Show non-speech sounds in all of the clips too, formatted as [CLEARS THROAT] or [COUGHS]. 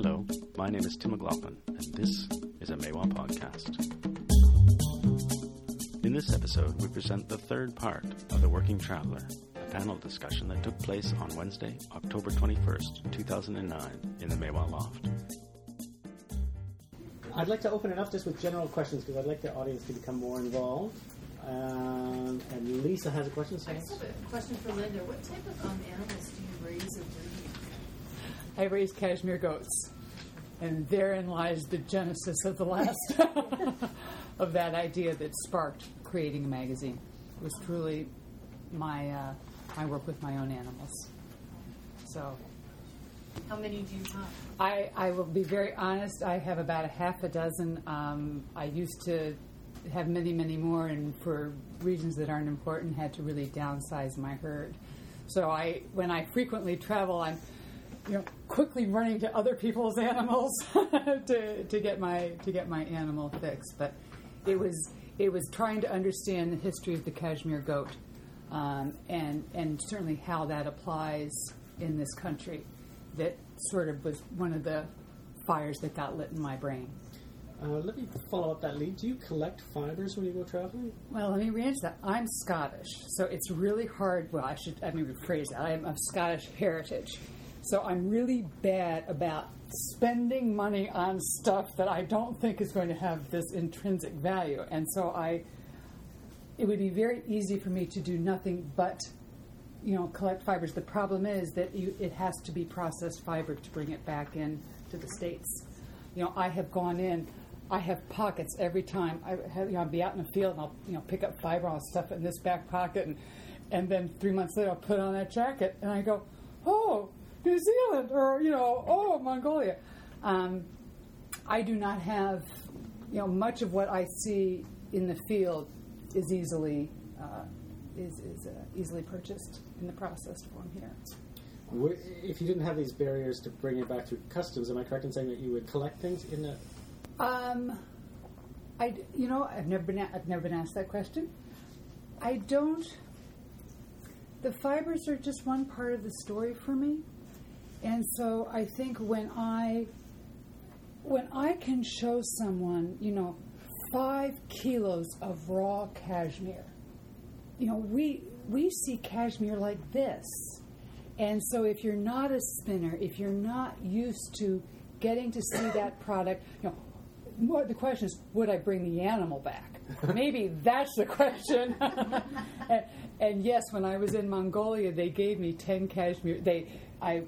Hello, my name is Tim McLaughlin, and this is a Maiwa podcast. In this episode, we present the third part of The Working Traveller, a panel discussion that took place on Wednesday, October 21st, 2009, in the Maiwa Loft. I'd like to open it up just with general questions because I'd like the audience to become more involved. Um, and Lisa has a question. I just have a question for Linda. What type of um, animals do you raise and breed? I raise cashmere goats, and therein lies the genesis of the last [LAUGHS] of that idea that sparked creating a magazine. It was truly my uh, my work with my own animals. So How many do you have? I, I will be very honest. I have about a half a dozen. Um, I used to have many, many more, and for reasons that aren't important, had to really downsize my herd. So I, when I frequently travel, I'm, you know, quickly running to other people's [LAUGHS] animals to, to get my to get my animal fixed. But it was it was trying to understand the history of the cashmere goat, um, and and certainly how that applies in this country. That sort of was one of the fires that got lit in my brain. Uh, let me follow up that lead. Do you collect fibers when you go traveling? Well, let me rearrange that. I'm Scottish, so it's really hard. Well, I should let me rephrase that. I am of Scottish heritage, so I'm really bad about spending money on stuff that I don't think is going to have this intrinsic value, and so I. It would be very easy for me to do nothing but, you know, collect fibers. The problem is that you, it has to be processed fiber to bring it back in to the states. You know, I have gone in. I have pockets every time. I have, you know, I'll be out in the field and I'll, you know, pick up fiber. I'll stuff it in this back pocket, and and then three months later I'll put on that jacket and I go, oh, New Zealand, or you know, oh, Mongolia. Um, I do not have, you know, much of what I see in the field is easily uh, is is uh, easily purchased in the processed form here. If you didn't have these barriers to bring it back through customs, am I correct in saying that you would collect things in a Um, I, you know, I've never been, a- I've never been asked that question. I don't. The fibers are just one part of the story for me, and so I think when I, when I can show someone, you know, five kilos of raw cashmere, you know, we we see cashmere like this. And so if you're not a spinner, if you're not used to getting to see that [COUGHS] product, you know, what the question is, would I bring the animal back? [LAUGHS] Maybe that's the question. [LAUGHS] and, and yes, when I was in Mongolia, they gave me 10 cashmere. They, I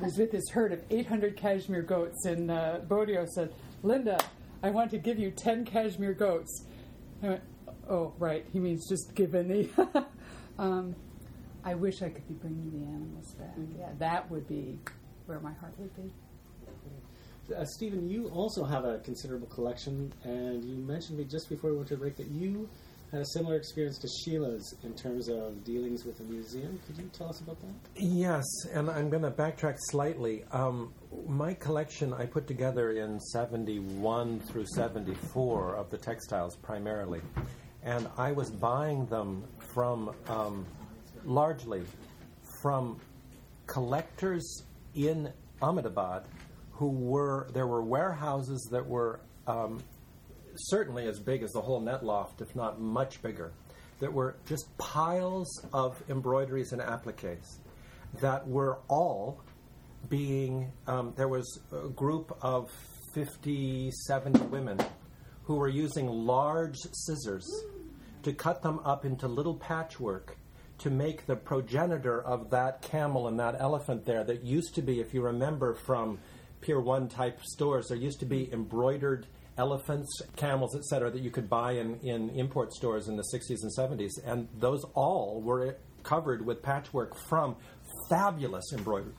was with this herd of 800 cashmere goats, and uh, Bodio said, Linda, I want to give you 10 cashmere goats. I went, oh, right, he means just give any. [LAUGHS] um, I wish I could be bringing the animals back. Yeah, that would be where my heart would be. Uh, Stephen, you also have a considerable collection, and you mentioned me just before we went to break that you had a similar experience to Sheila's in terms of dealings with the museum. Could you tell us about that? Yes, and I'm going to backtrack slightly. Um, my collection I put together in 71 through 74 of the textiles primarily, and I was buying them from um, largely from collectors in Ahmedabad who were there were warehouses that were um, certainly as big as the whole net loft, if not much bigger, that were just piles of embroideries and appliques that were all being, um, there was a group of 50, 70 women who were using large scissors to cut them up into little patchwork to make the progenitor of that camel and that elephant there that used to be, if you remember from Pier 1 type stores, there used to be embroidered elephants, camels, etc., that you could buy in, in import stores in the 60s and 70s. And those all were covered with patchwork from fabulous embroideries.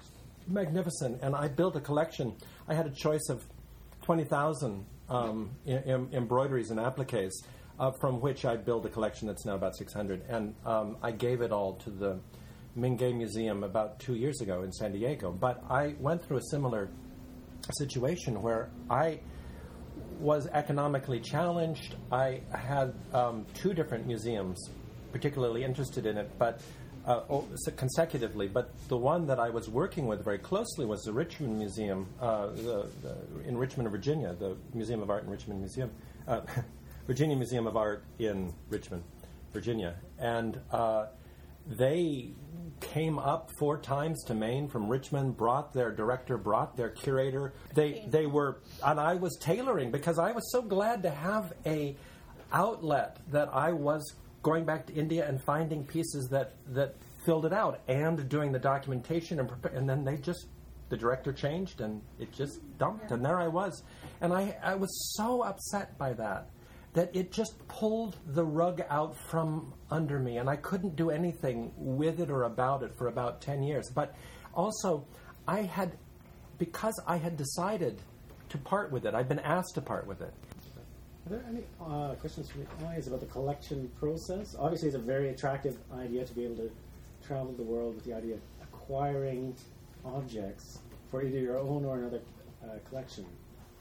Magnificent. And I built a collection. I had a choice of 20,000 um, em- em- embroideries and appliques, uh, from which I built a collection that's now about 600. And um, I gave it all to the Mingei Museum about two years ago in San Diego. But I went through a similar situation where I was economically challenged. I had um, two different museums particularly interested in it, but uh, consecutively. But the one that I was working with very closely was the Richmond Museum uh, the, the, in Richmond, Virginia, the Museum of Art in Richmond Museum, uh, [LAUGHS] Virginia Museum of Art in Richmond, Virginia, and uh, they came up four times to Maine from Richmond, brought their director, brought their curator. They they were, and I was tailoring because I was so glad to have a outlet that I was going back to India and finding pieces that that filled it out and doing the documentation and prepare, and then they just the director changed and it just dumped and there I was. And I I was so upset by that that it just pulled the rug out from under me and I couldn't do anything with it or about it for about 10 years but also I had because I had decided to part with it I'd been asked to part with it Are there any uh, questions from the audience about the collection process? Obviously, it's a very attractive idea to be able to travel the world with the idea of acquiring objects for either your own or another uh, collection.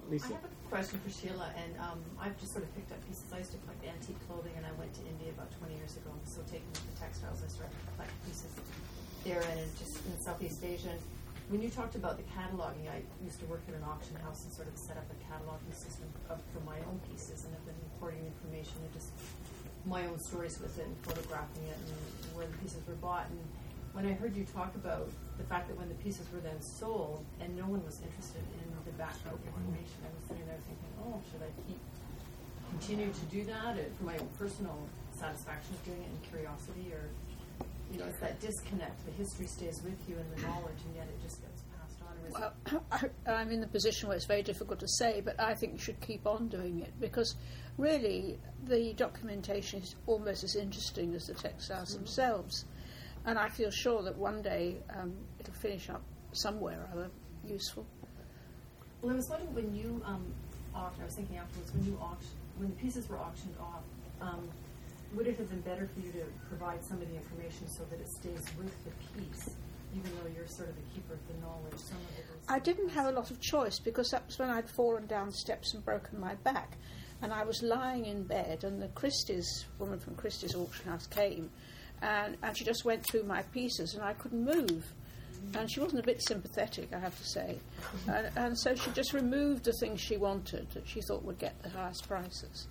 I have a question for Sheila, and um, I've just sort of picked up pieces. I used to collect antique clothing, and I went to India about 20 years ago. And so, taking the textiles, I started to collect pieces there and just in Southeast Asia. When you talked about the cataloging, I used to work at an auction house and sort of set up a cataloging system of, for my own pieces, and I've been recording information and just my own stories with it and photographing it and where the pieces were bought. And when I heard you talk about the fact that when the pieces were then sold and no one was interested in the background information, I was sitting there thinking, oh, should I keep continue to do that for my own personal satisfaction of doing it and curiosity, or you know, it's that disconnect. The history stays with you and the knowledge, and yet it just gets passed on. Or is it Well, [CLEARS THROAT] I, I'm in the position where it's very difficult to say, but I think you should keep on doing it because really the documentation is almost as interesting as the textiles themselves. And I feel sure that one day um, it'll finish up somewhere or other useful. Well, I was wondering when you um, auctioned, I was thinking afterwards, when you auction, when the pieces were auctioned off, um, would it have been better for you to provide some of the information so that it stays with the piece, even though you're sort of the keeper of the knowledge? Some of it. I didn't have a lot of choice because that was when I'd fallen down steps and broken my back. And I was lying in bed, and the Christie's woman from Christie's auction house came, and, and she just went through my pieces, and I couldn't move. And she wasn't a bit sympathetic, I have to say. And, and so she just removed the things she wanted that she thought would get the highest prices.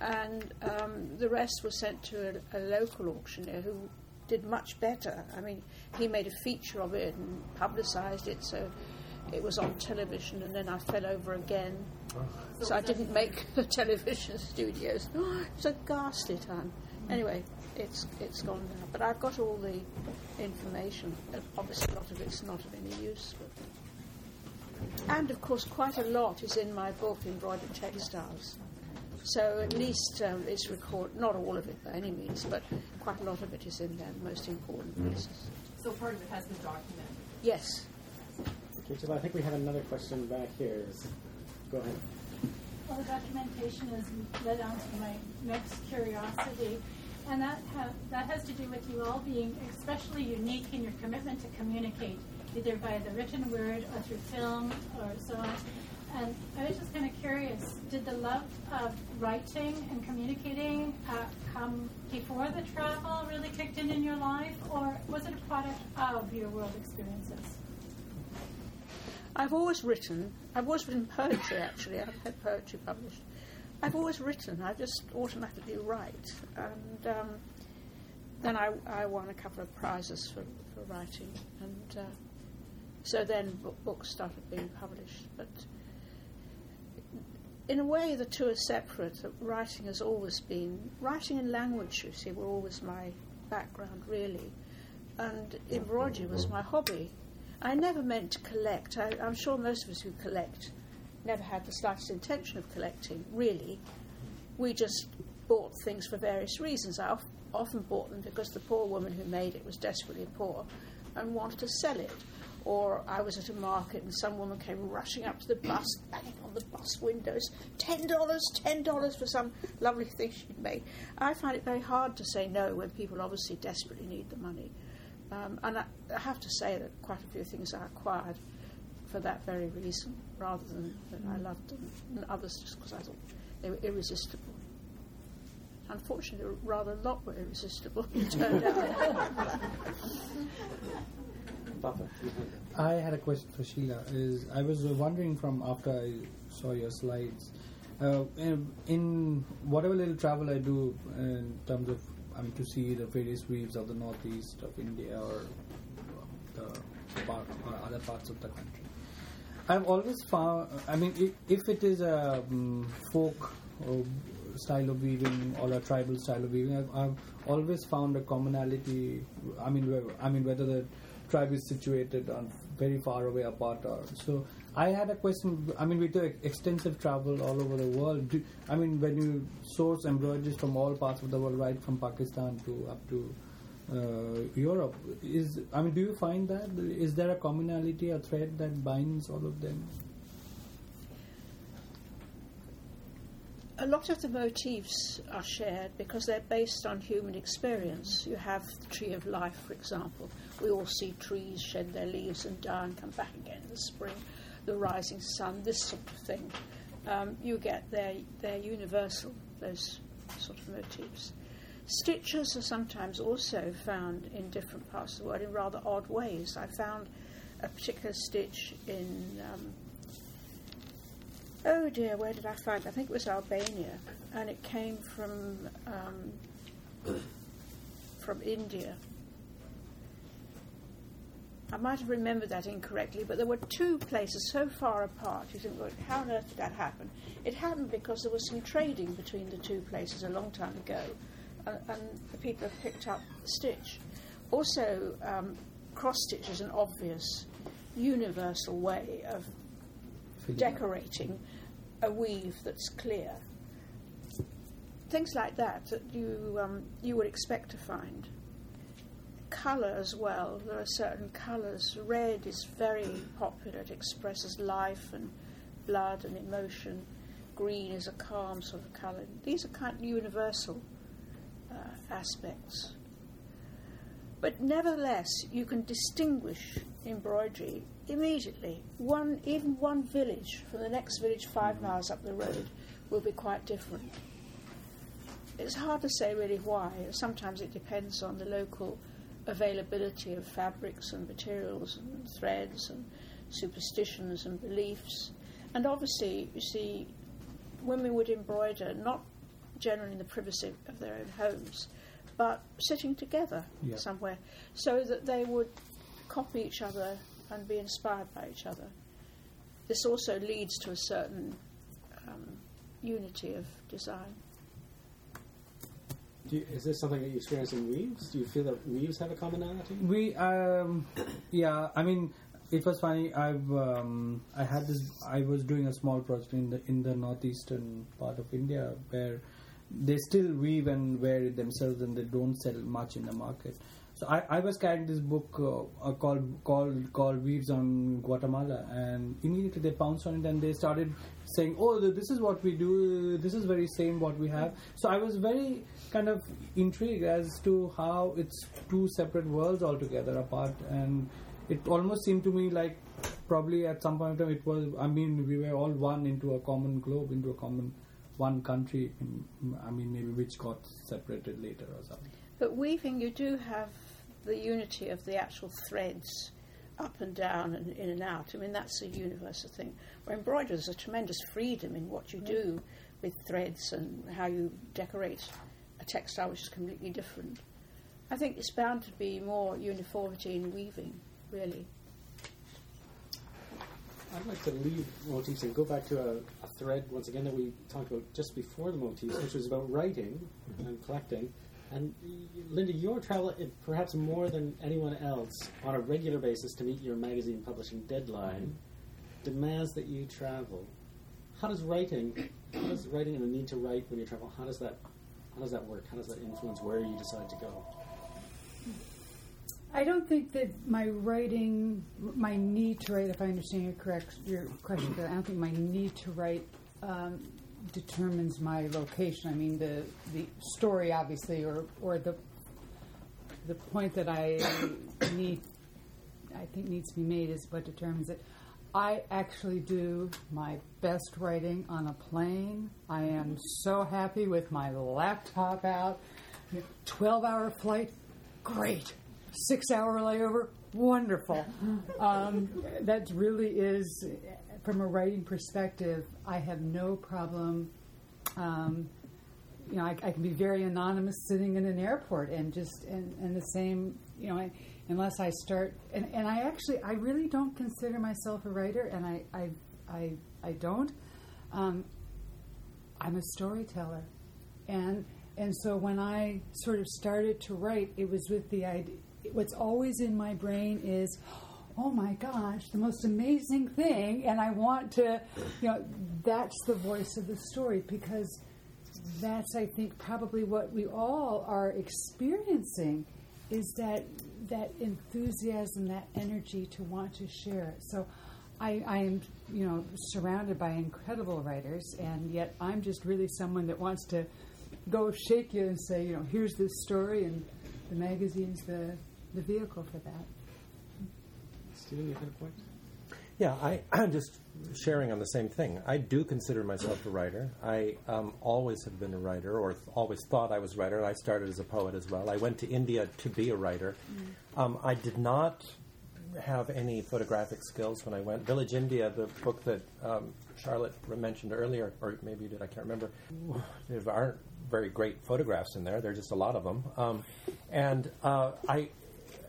And um, the rest was sent to a, a local auctioneer who did much better. I mean, he made a feature of it and publicised it, so it was on television, and then I fell over again. So I didn't make the [LAUGHS] television studios. [GASPS] It was a ghastly time. Anyway, it's it's gone now. But I've got all the information. Obviously, a lot of it's not of any use. But and of course, quite a lot is in my book, Embroidered Textiles. So at least um, it's record not all of it by any means, but quite a lot of it is in there, the most important pieces. So part of it has been documented. Yes. Okay, Jill, I think we have another question back here. Is- Go ahead. Well, the documentation has led on to my next curiosity, and that ha- that has to do with you all being especially unique in your commitment to communicate, either by the written word or through film or so on. And I was just kind of curious: did the love of writing and communicating uh, come before the travel really kicked in in your life, or was it a product of your world experiences? I've always written. I've always written poetry. Actually, I've had poetry published. I've always written. I just automatically write, and um, then I, I won a couple of prizes for, for writing, and uh, so then book, books started being published. But in a way, the two are separate. Writing has always been writing and language. You see, were always my background, really, and embroidery was my hobby. I never meant to collect. I, I'm sure most of us who collect never had the slightest intention of collecting, really. We just bought things for various reasons. I often bought them because the poor woman who made it was desperately poor and wanted to sell it. Or I was at a market and some woman came rushing up to the bus, banging on the bus windows, $10, $10 for some lovely thing she'd made. I find it very hard to say no when people obviously desperately need the money. Um, and I, I have to say that quite a few things I acquired for that very reason, rather than that I loved them, and others just because I thought they were irresistible. unfortunately, a rather lot were irresistible, it turned out. I had a question for Sheila. Is I was wondering from after I saw your slides, uh, in, in whatever little travel I do in terms of I mean to see the various weaves of the northeast of India or the part, or other parts of the country. I've always found. I mean, if, it is a um, folk or style of weaving or a tribal style of weaving, I've, I've always found a commonality. I mean, I mean whether the tribe is situated on very far away apart or so. I had a question. I mean, with the extensive travel all over the world, do, I mean, when you source embroideries from all parts of the world, right from Pakistan to up to uh, Europe, is I mean, do you find that is there a commonality, a thread that binds all of them? a lot of the motifs are shared because they're based on human experience. You have the tree of life, for example. We all see trees shed their leaves and die and come back again in the spring. The rising sun, this sort of thing. Um, you get they're, they're universal, those sort of motifs. Stitches are sometimes also found in different parts of the world in rather odd ways. I found a particular stitch in um, oh dear, where did I find it? I think it was Albania, and it came from um, from India. I might have remembered that incorrectly, but there were two places so far apart. You think, well, how on earth did that happen? It happened because there was some trading between the two places a long time ago, and, and the people have picked up stitch. Also, um, cross stitch is an obvious, universal way of decorating a weave that's clear. Things like that that you um, you would expect to find. Colour as well. There are certain colours. Red is very popular. It expresses life and blood and emotion. Green is a calm sort of colour. These are kind of universal uh, aspects. But nevertheless, you can distinguish embroidery immediately. One, even one village from the next village five miles up the road will be quite different. It's hard to say really why. Sometimes it depends on the local availability of fabrics and materials and threads and superstitions and beliefs. And obviously, you see, women would embroider not generally in the privacy of their own homes, but sitting together Yeah. somewhere so that they would copy each other and be inspired by each other. This also leads to a certain um, unity of design. Do you, is this something that you experience in weaves? Do you feel that weaves have a commonality? We, um, yeah, I mean, it was funny. I've, um, I had this. I was doing a small project in the in the northeastern part of India where they still weave and wear it themselves, and they don't sell much in the market. So I, I was carrying this book uh, called called called Weaves on Guatemala, and immediately they pounced on it and they started saying, "Oh, this is what we do. This is very same what we have." So I was very kind of intrigued as to how it's two separate worlds altogether apart, and it almost seemed to me like probably at some point in time it was. I mean, we were all one into a common globe, into a common one country. in- I mean, maybe which got separated later or something. But weaving, you do have the unity of the actual threads up and down and in and out. I mean, that's a universal thing. Where embroidery, there's a tremendous freedom in what you do with threads and how you decorate a textile, which is completely different. I think it's bound to be more uniformity in weaving, really. I'd like to leave motifs and go back to a, a thread once again that we talked about just before the motifs, which was about writing and collecting. And Linda, your travel, eh, perhaps more than anyone else, on a regular basis to meet your magazine publishing deadline, demands that you travel. How does writing, how does writing and the need to write when you travel, how does that, how does that work? How does that influence where you decide to go? I don't think that my writing, my need to write, if I understand your correct your question, I don't think my need to write um, determines my location. I mean, the the story, obviously, or or the the point that I need, I think needs to be made is what determines it. I actually do my best writing on a plane. I am so happy with my laptop out. 12 hour flight, great. Six hour layover, wonderful. Um, that really is, from a writing perspective, I have no problem. Um, you know, I, I can be very anonymous sitting in an airport and just, and, and the same, you know, I, unless I start, and, and I actually, I really don't consider myself a writer, and I, I, I, I don't. Um, I'm a storyteller. And, and so when I sort of started to write, it was with the idea, what's always in my brain is, oh my gosh, the most amazing thing, and I want to, you know, that's the voice of the story because that's, I think, probably what we all are experiencing is that that enthusiasm, that energy to want to share it. So I, I am, you know, surrounded by incredible writers, and yet I'm just really someone that wants to go shake you and say, you know, here's this story, and the magazine's the, the vehicle for that. Stephen, you had a point? Yeah, I, [CLEARS THROAT] I'm just sharing on the same thing. I do consider myself a writer. I um, always have been a writer, or th- always thought I was a writer. I started as a poet as well. I went to India to be a writer. Um, I did not have any photographic skills when I went. Village India, the book that um, Charlotte mentioned earlier, or maybe you did, I can't remember. There aren't very great photographs in there. There are just a lot of them. Um, and uh, I,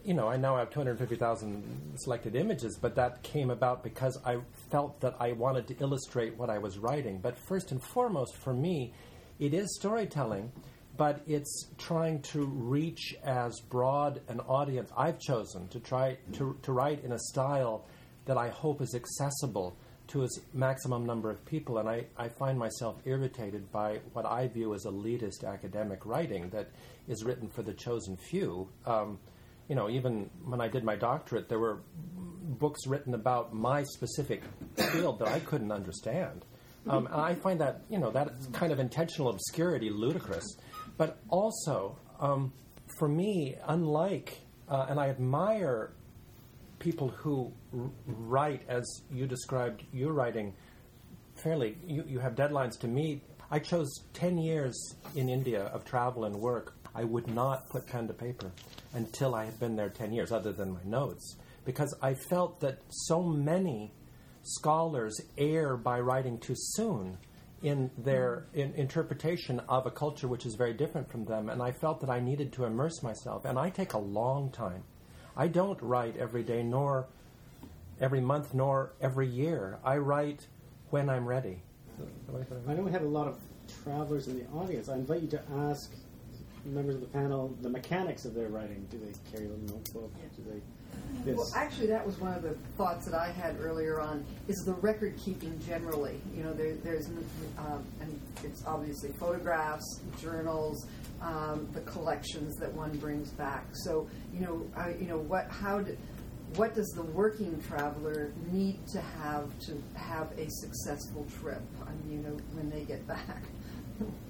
you know, I now have 250,000 selected images, but that came about because I felt that I wanted to illustrate what I was writing. But first and foremost, for me, it is storytelling, but it's trying to reach as broad an audience. I've chosen to try to, to write in a style that I hope is accessible to its maximum number of people. And I, I find myself irritated by what I view as elitist academic writing that is written for the chosen few. Um, you know, even when I did my doctorate, there were books written about my specific field that I couldn't understand. Um, and I find that, you know, that kind of intentional obscurity ludicrous. But also, um, for me, unlike, uh, and I admire people who r- write as you described your writing fairly, you, you have deadlines to meet. I chose 10 years in India of travel and work. I would not put pen to paper until I had been there 10 years, other than my notes, because I felt that so many scholars err by writing too soon in their in interpretation of a culture which is very different from them. And I felt that I needed to immerse myself. And I take a long time. I don't write every day, nor every month, nor every year. I write when I'm ready. I know we have a lot of travelers in the audience. I invite you to ask members of the panel the mechanics of their writing. Do they carry a little notebook? Do they? This. Well, actually, that was one of the thoughts that I had earlier on. Is the record keeping generally? You know, there, there's um, and it's obviously photographs, journals, um, the collections that one brings back. So, you know, I, you know what? How what does the working traveler need to have to have a successful trip? I mean, you know, when they get back. [LAUGHS]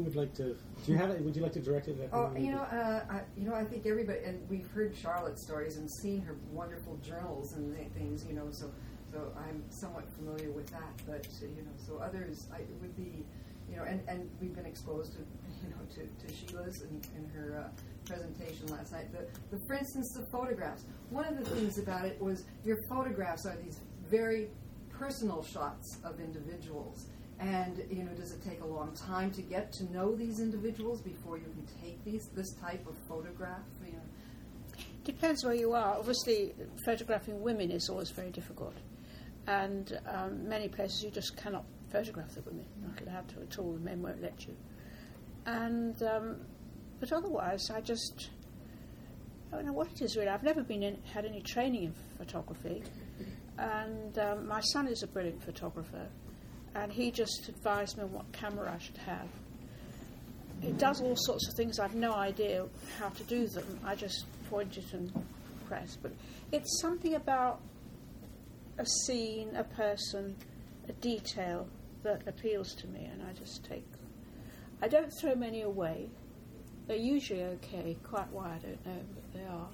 Who would like to? Do you have it? Would you like to direct it? Oh, you know, uh, I, you know, I think everybody, and we've heard Charlotte's stories and seen her wonderful journals and things, you know. So, so I'm somewhat familiar with that. But you know, so others, I, would be, you know, and, and we've been exposed to, [LAUGHS] you know, to, to Sheila's and, and her uh, presentation last night. The, the, for instance, the photographs. One of the things about it was your photographs are these very personal shots of individuals. And you know, does it take a long time to get to know these individuals before you can take these this type of photograph? You know? Depends where you are. Obviously, photographing women is always very difficult, and um, many places you just cannot photograph the women. Not allowed to at all. The men won't let you. And um, but otherwise, I just I don't know what it is really. I've never been in, had any training in photography, and um, my son is a brilliant photographer and he just advised me on what camera I should have. It does all sorts of things. I've no idea how to do them. I just point it and press. But it's something about a scene, a person, a detail that appeals to me, and I just take. I don't throw many away. They're usually okay. Quite why I don't know, but they are.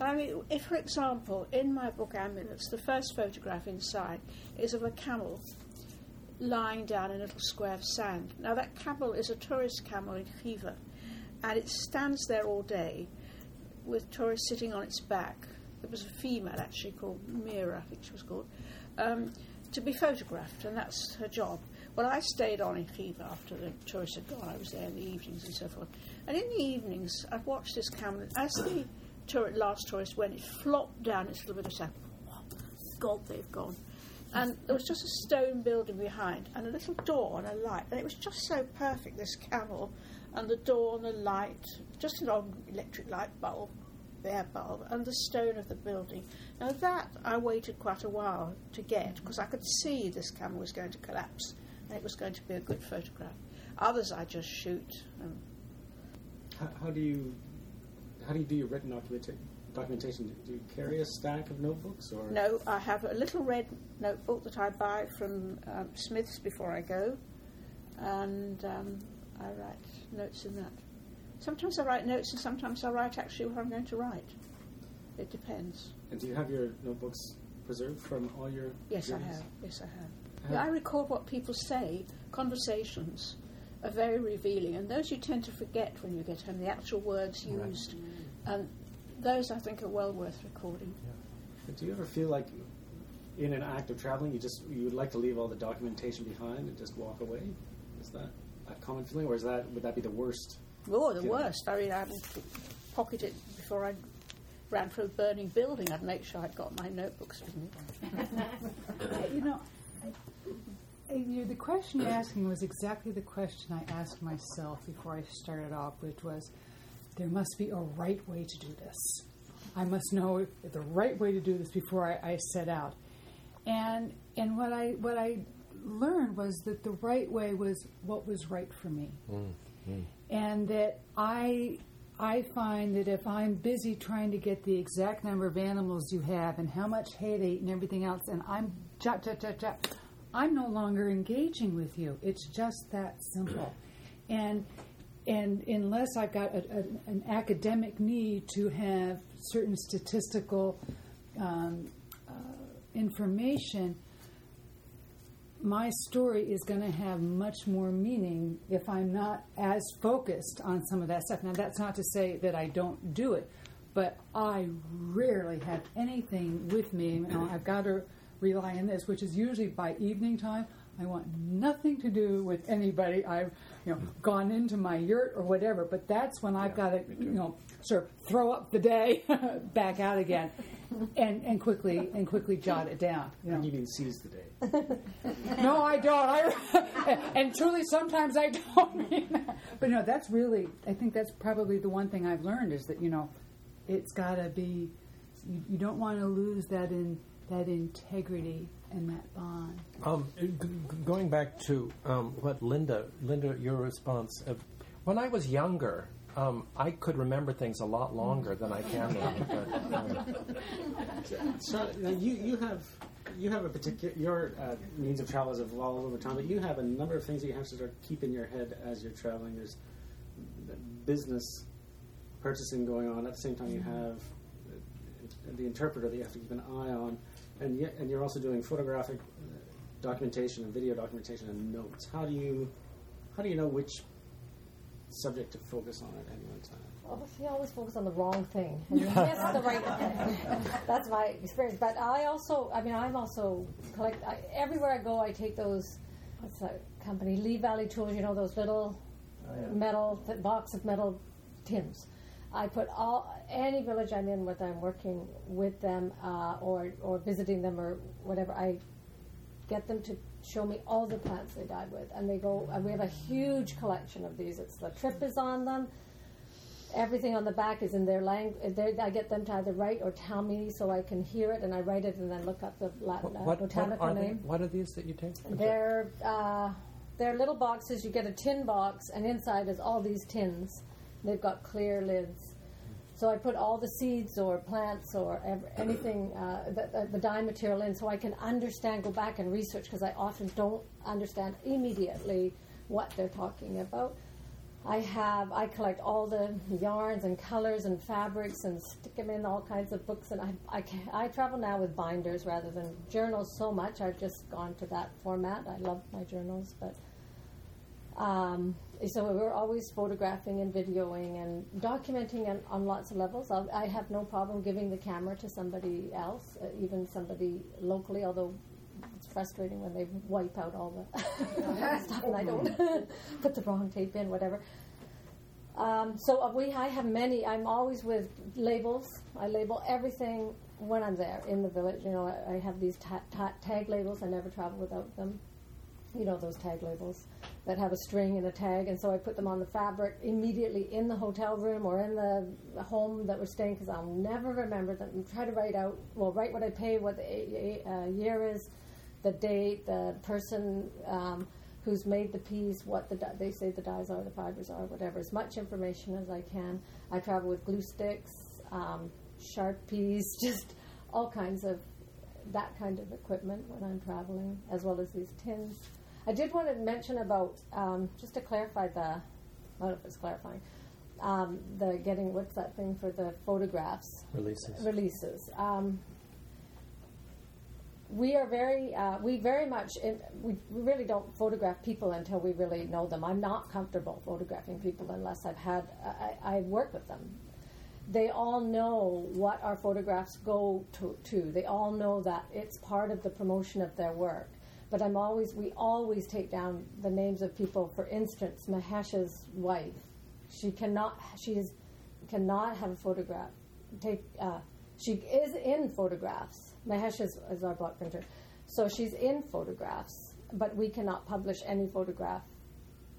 I mean, if, for example, in my book Amulets, the first photograph inside is of a camel lying down in a little square of sand. Now, that camel is a tourist camel in Khiva, and it stands there all day with tourists sitting on its back. There was a female, actually, called Mira, I think she was called, um, to be photographed, and that's her job. Well, I stayed on in Khiva after the tourists had gone. I was there in the evenings and so forth. And in the evenings, I'd watch this camel. As the tour- last tourist went, it flopped down its little bit of sand. God, they've gone. And there was just a stone building behind, and a little door and a light. And it was just so perfect, this camel, and the door and the light, just an old electric light bulb, bare bulb, and the stone of the building. Now, that I waited quite a while to get, because I could see this camel was going to collapse, and it was going to be a good photograph. Others I just shoot. How, how do you how do you do your written documenta- documentation? Do you carry a stack of notebooks or No, I have a little red notebook that I buy from um, Smith's before I go, and um, I write notes in that. Sometimes I write notes, and sometimes I write actually what I'm going to write. It depends. And do you have your notebooks preserved from all your? Yes, I have. Yes, I have. How- Yeah, I record what people say. Conversations are very revealing, and those you tend to forget when you get home. The actual words Right. used, and those I think are well worth recording. Do you ever feel like, in an act of traveling, you just you would like to leave all the documentation behind and just walk away? Is that a common feeling, or is that would that be the worst? Oh, the Yeah. worst. I mean, I would pocket it before I ran through a burning building. I'd make sure I'd got my notebooks with me. you know, I, you know, the question you're asking was exactly the question I asked myself before I started off, which was, there must be a right way to do this. I must know the right way to do this before I, I set out. And and what I what I learned was that the right way was what was right for me, mm-hmm. and that I I find that if I'm busy trying to get the exact number of animals you have and how much hay they eat and everything else, and I'm jot jot jot jot, I'm no longer engaging with you. It's just that simple, and and unless I've got a, a, an academic need to have certain statistical um, uh, information, my story is going to have much more meaning if I'm not as focused on some of that stuff. Now, that's not to say that I don't do it, but I rarely have anything with me. I've got to rely on this, which is usually by evening time. I want nothing to do with anybody. I've, you know, gone into my yurt or whatever, but that's when I've got to, you know, sort of throw up the day, [LAUGHS] back out again, and, and quickly and quickly jot it down. You know. You mean seize the day? [LAUGHS] No, I don't. I, [LAUGHS] and truly, sometimes I don't mean that. But no, that's really. I think that's probably the one thing I've learned is that you know, it's got to be. You, you don't want to lose that in that integrity and that bond. Um, g- g- going back to um, what Linda, Linda, your response. Of, when I was younger, um, I could remember things a lot longer than I can now. But, um, So now you you have you have a particular your uh, means of travel has evolved over time, but you have a number of things that you have to sort of keep in your head as you're traveling. There's business purchasing going on at the same time. You have the, the interpreter that you have to keep an eye on, and yet and you're also doing photographic uh, documentation and video documentation and notes. How do you how do you know which subject to focus on at any one time? Well, you always focus on the wrong thing and you miss the right thing. That's my experience. But I also, I mean, I'm also collect. I, everywhere I go, I take those. What's that company? Lee Valley Tools. You know those little metal th- box of metal tins. I put all any village I'm in, whether I'm working with them uh, or or visiting them or whatever. I get them to show me all the plants they died with, and they go. And we have a huge collection of these. It's the trip is on them everything on the back is in their language. I get them to either write or tell me so I can hear it and I write it and then look up the Latin, what, uh, what, what botanical are they? name. What are these that you take? They're uh, they're little boxes. You get a tin box and inside is all these tins. They've got clear lids. So I put all the seeds or plants or anything, uh, the, the, dye material in so I can understand, go back and research because I often don't understand immediately what they're talking about. I have I collect all the yarns and colors and fabrics and stick them in all kinds of books and I I, I travel now with binders rather than journals so much I've just gone to that format I love my journals but um, so we're always photographing and videoing and documenting on, on lots of levels I'll, I have no problem giving the camera to somebody else uh, even somebody locally although it's frustrating when they wipe out all the [LAUGHS] stuff and I don't [LAUGHS] put the wrong tape in, whatever. Um, so uh, we, I have many. I'm always with labels. I label everything when I'm there in the village. You know, I, I have these ta- ta- tag labels. I never travel without them. You know those tag labels that have a string and a tag, and so I put them on the fabric immediately in the hotel room or in the home that we're staying because I'll never remember them. Try to write out, well, write what I pay, what the uh, year is, the date, the person um, who's made the piece, what the di- they say the dyes are, the fibers are, whatever. As much information as I can. I travel with glue sticks, um, sharpies, [LAUGHS] just all kinds of that kind of equipment when I'm traveling, as well as these tins. I did want to mention about um, just to clarify the. I don't know if it's clarifying. Um, the getting what's that thing for the photographs Releases. releases. Um, we are very, uh, we very much, in, we, we really don't photograph people until we really know them. I'm not comfortable photographing people unless I've had, I, I work with them. They all know what our photographs go to, to. They all know that it's part of the promotion of their work. But I'm always, we always take down the names of people. For instance, Mahesh's wife, she cannot, she is, cannot have a photograph. Take, uh, she is in photographs. Mahesh is, is our block printer. So she's in photographs, but we cannot publish any photograph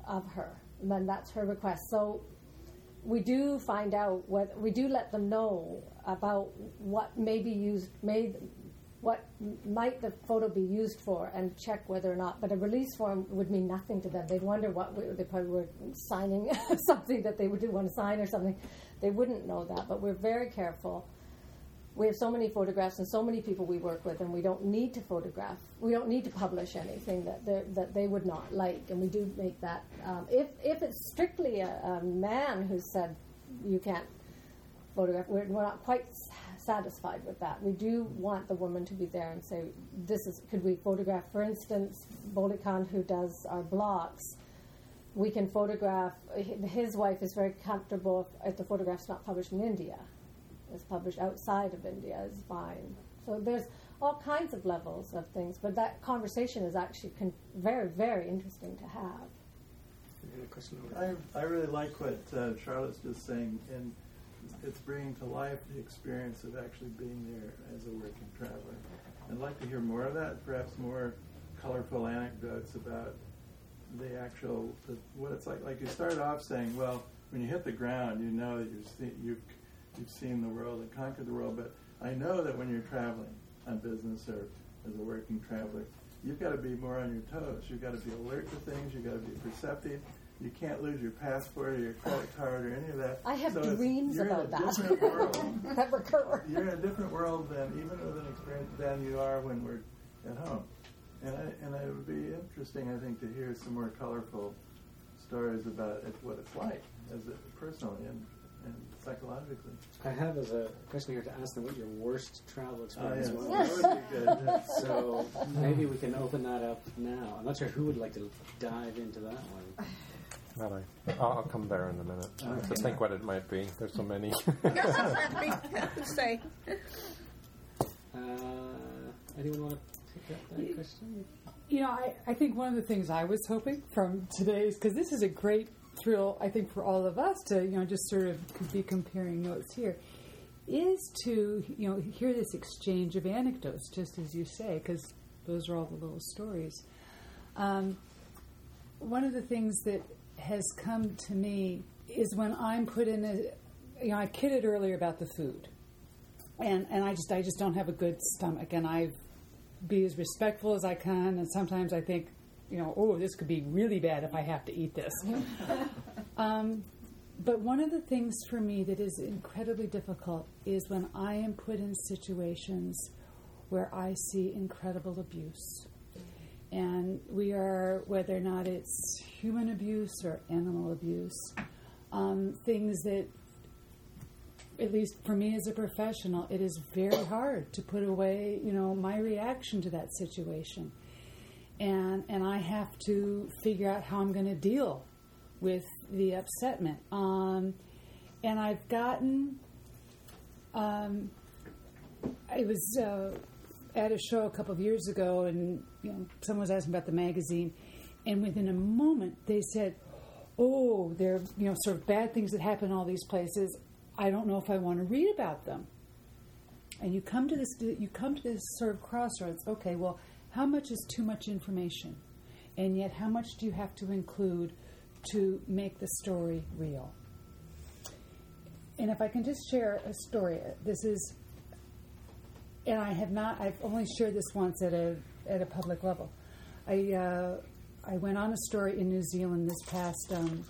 of her. And that's her request. So we do find out what we do let them know about what may be used, may what might the photo be used for, and check whether or not. But a release form would mean nothing to them. They'd wonder what we, they probably were signing [LAUGHS] something that they would do want to sign or something. They wouldn't know that. But we're very careful we have so many photographs and so many people we work with, and we don't need to photograph. We don't need to publish anything that that they would not like, and we do make that. Um, if if it's strictly a, a man who said you can't photograph, we're, we're not quite satisfied with that. We do want the woman to be there and say, "This is could we photograph?" For instance, Bolikand, who does our blocks. We can photograph. His wife is very comfortable if, if the photograph's not published in India it's published outside of India is fine. So there's all kinds of levels of things, but that conversation is actually con- very, very interesting to have. You had a question over I, I really like what uh, Charlotte's just saying, and it's bringing to life the experience of actually being there as a working traveler. I'd like to hear more of that, perhaps more colorful anecdotes about the actual, the, what it's like. Like you started off saying, well, when you hit the ground, you know that you've seen, you've, you've seen the world and conquered the world, but I know that when you're traveling on business or as a working traveler, you've got to be more on your toes. You've got to be alert to things. You've got to be perceptive. You can't lose your passport or your credit card or any of that. I have So it's- dreams you're about in a that different world. [LAUGHS] that recur. You're in a different world than even with an experience than you are when we're at home. And I, and it would be interesting, I think, to hear some more colorful stories about it, what it's like as it, personally and, and psychologically. I have as a question here to ask them what your worst travel Oh, experience yes. was. That would be good. yes. [LAUGHS] So maybe we can open that up now. I'm not sure who would like to dive into that one. Not I. I'll, I'll come there in a minute I have to think what it might be. There's so many. Say. [LAUGHS] Uh, anyone want to pick up that question? You know, I, I think one of the things I was hoping from today's, because this is a great thrill, I think, for all of us to, you know, just sort of be comparing notes here, is to, you know, hear this exchange of anecdotes, just as you say, because those are all the little stories. Um, one of the things that has come to me is when I'm put in a, you know, I kidded earlier about the food. And, and I just I just don't have a good stomach, and I be as respectful as I can. And sometimes I think, you know, oh, this could be really bad if I have to eat this. [LAUGHS] um, but one of the things for me that is incredibly difficult is when I am put in situations where I see incredible abuse. And we are whether or not it's human abuse or animal abuse, um, things that, at least for me as a professional, it is very hard to put away. You know, my reaction to that situation, and and I have to figure out how I'm going to deal with the upsetment. Um, and I've gotten. Um, I was uh, at a show a couple of years ago, and you know, someone was asking about the magazine, and within a moment they said, "Oh, there are you know sort of bad things that happen in all these places. I don't know if I want to read about them." And you come to this, you come to this sort of crossroads. Okay, well, how much is too much information, and yet how much do you have to include to make the story real? And if I can just share a story, this is and I have not. I've only shared this once at a at a public level. I uh, I went on a story in New Zealand this past um,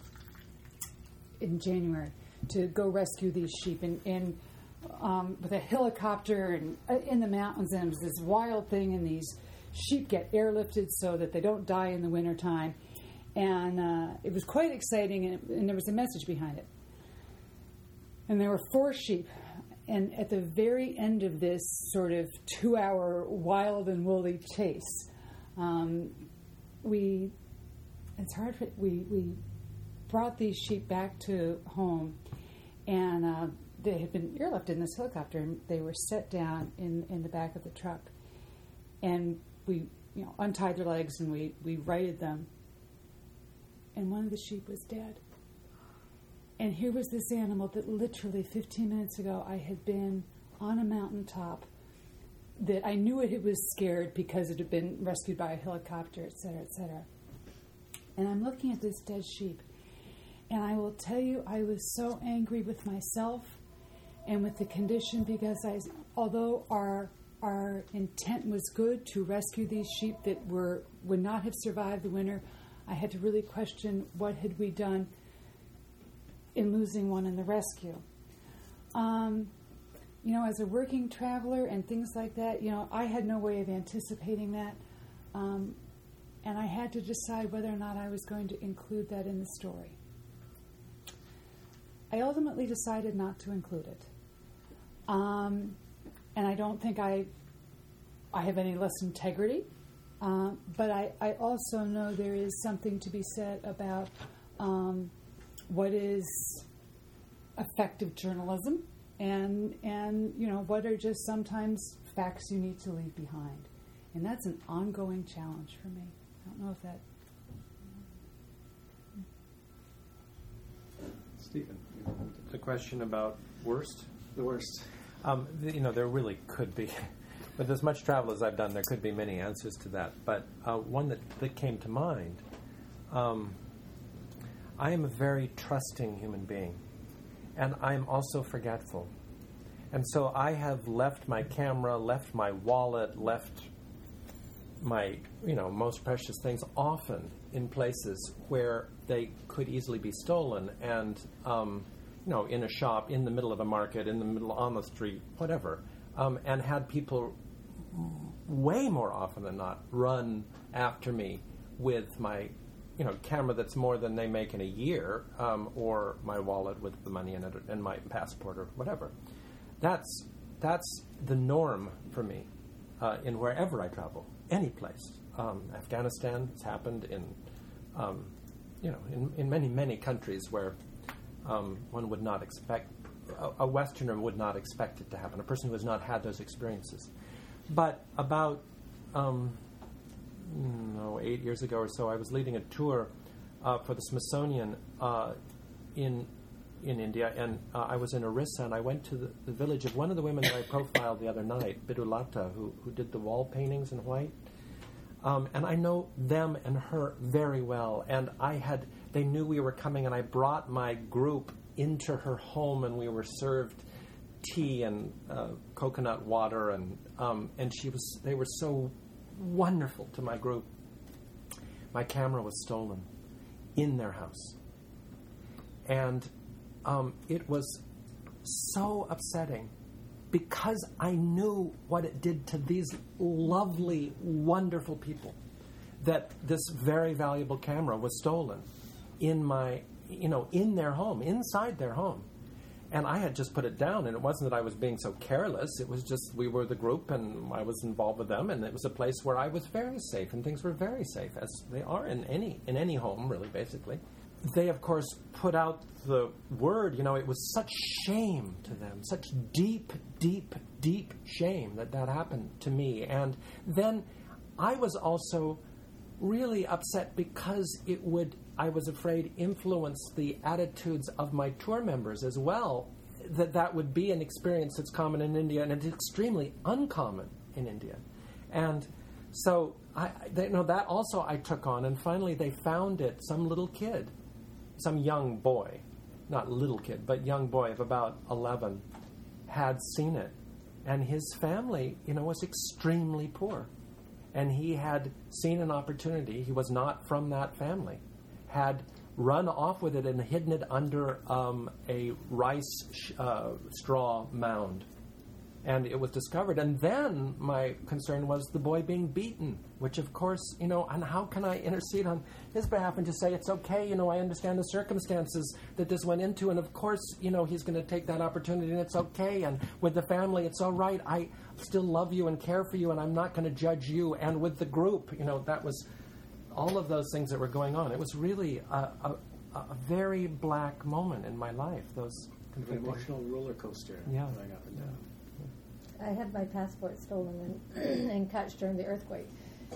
in January to go rescue these sheep and. and um, with a helicopter and uh, in the mountains, and it was this wild thing, and these sheep get airlifted so that they don't die in the wintertime. And uh, it was quite exciting, and, and there was a message behind it. And there were four sheep and at the very end of this sort of two hour wild and woolly chase, um, we, it's hard for, we, we brought these sheep back to home and uh, they had been airlifted in this helicopter and they were set down in, in the back of the truck. And we, you know, untied their legs and we, we righted them. And one of the sheep was dead. And here was this animal that literally 15 minutes ago I had been on a mountaintop that I knew it, it was scared because it had been rescued by a helicopter, et cetera, et cetera. And I'm looking at this dead sheep, and I will tell you, I was so angry with myself and with the condition because I, although our our intent was good to rescue these sheep that were would not have survived the winter, I had to really question what had we done in losing one in the rescue. Um, you know, as a working traveler and things like that, you know, I had no way of anticipating that. Um, and I had to decide whether or not I was going to include that in the story. I ultimately decided not to include it. Um, and I don't think I, I have any less integrity. Uh, but I, I also know there is something to be said about um, what is effective journalism and and you know what are just sometimes facts you need to leave behind and that's an ongoing challenge for me i don't know if that Stephen, the question about worst? The worst. Um, you know, there really could be. [LAUGHS] With as much travel as I've done, there could be many answers to that. But uh, one that, that came to mind um, I am a very trusting human being, and I'm also forgetful. And so I have left my camera, left my wallet, left my you know most precious things often in places where they could easily be stolen, and um, you know in a shop, in the middle of a market, in the middle on the street, whatever, um, and had people way more often than not run after me with my you know camera that's more than they make in a year, um, or my wallet with the money in it, and my passport or whatever. That's that's the norm for me uh, in wherever I travel, any place. Um, Afghanistan has happened in um, you know in, in many many countries where um, one would not expect a, a Westerner would not expect it to happen. A person who has not had those experiences. But about um, no, eight years ago or so, I was leading a tour uh, for the Smithsonian uh, in in India, and uh, I was in Orissa, and I went to the, the, village of one of the women that I profiled the other night, Bidulata, who who did the wall paintings in white. Um, and I know them and her very well, and I had they knew we were coming, and I brought my group into her home, and we were served tea and uh, coconut water, and um, and she was they were so wonderful to my group. My camera was stolen in their house. And um, it was so upsetting because I knew what it did to these lovely, wonderful people that this very valuable camera was stolen in my, you know, in their home, inside their home. And I had just put it down, and it wasn't that I was being so careless. It was just we were the group, and I was involved with them, and it was a place where I was very safe, and things were very safe, as they are in any in any home, really, basically. They, of course, put out the word. You know, it was such shame to them, such deep, deep, deep shame that that happened to me. And then I was also really upset because it would, I was afraid, influenced the attitudes of my tour members as well. That that would be an experience that's common in India and it's extremely uncommon in India. And so, I, they, no, that also I took on. And finally, they found it. Some little kid, some young boy, not little kid, but young boy of about 11, had seen it. And his family, you know, was extremely poor and he had seen an opportunity. He was not from that family, had run off with it and hidden it under um, a rice sh- uh, straw mound. And it was discovered. And then my concern was the boy being beaten, which, of course, you know, and how can I intercede on his behalf and just say, it's okay, you know, I understand the circumstances that this went into. And of course, you know, he's going to take that opportunity and it's okay. And with the family, it's all right. I still love you and care for you and I'm not going to judge you. And with the group, you know, that was all of those things that were going on. It was really a, a, a very black moment in my life. Those an emotional roller coaster Yeah. going up and down. I had my passport stolen and, [CLEARS THROAT] in Kutch during the earthquake,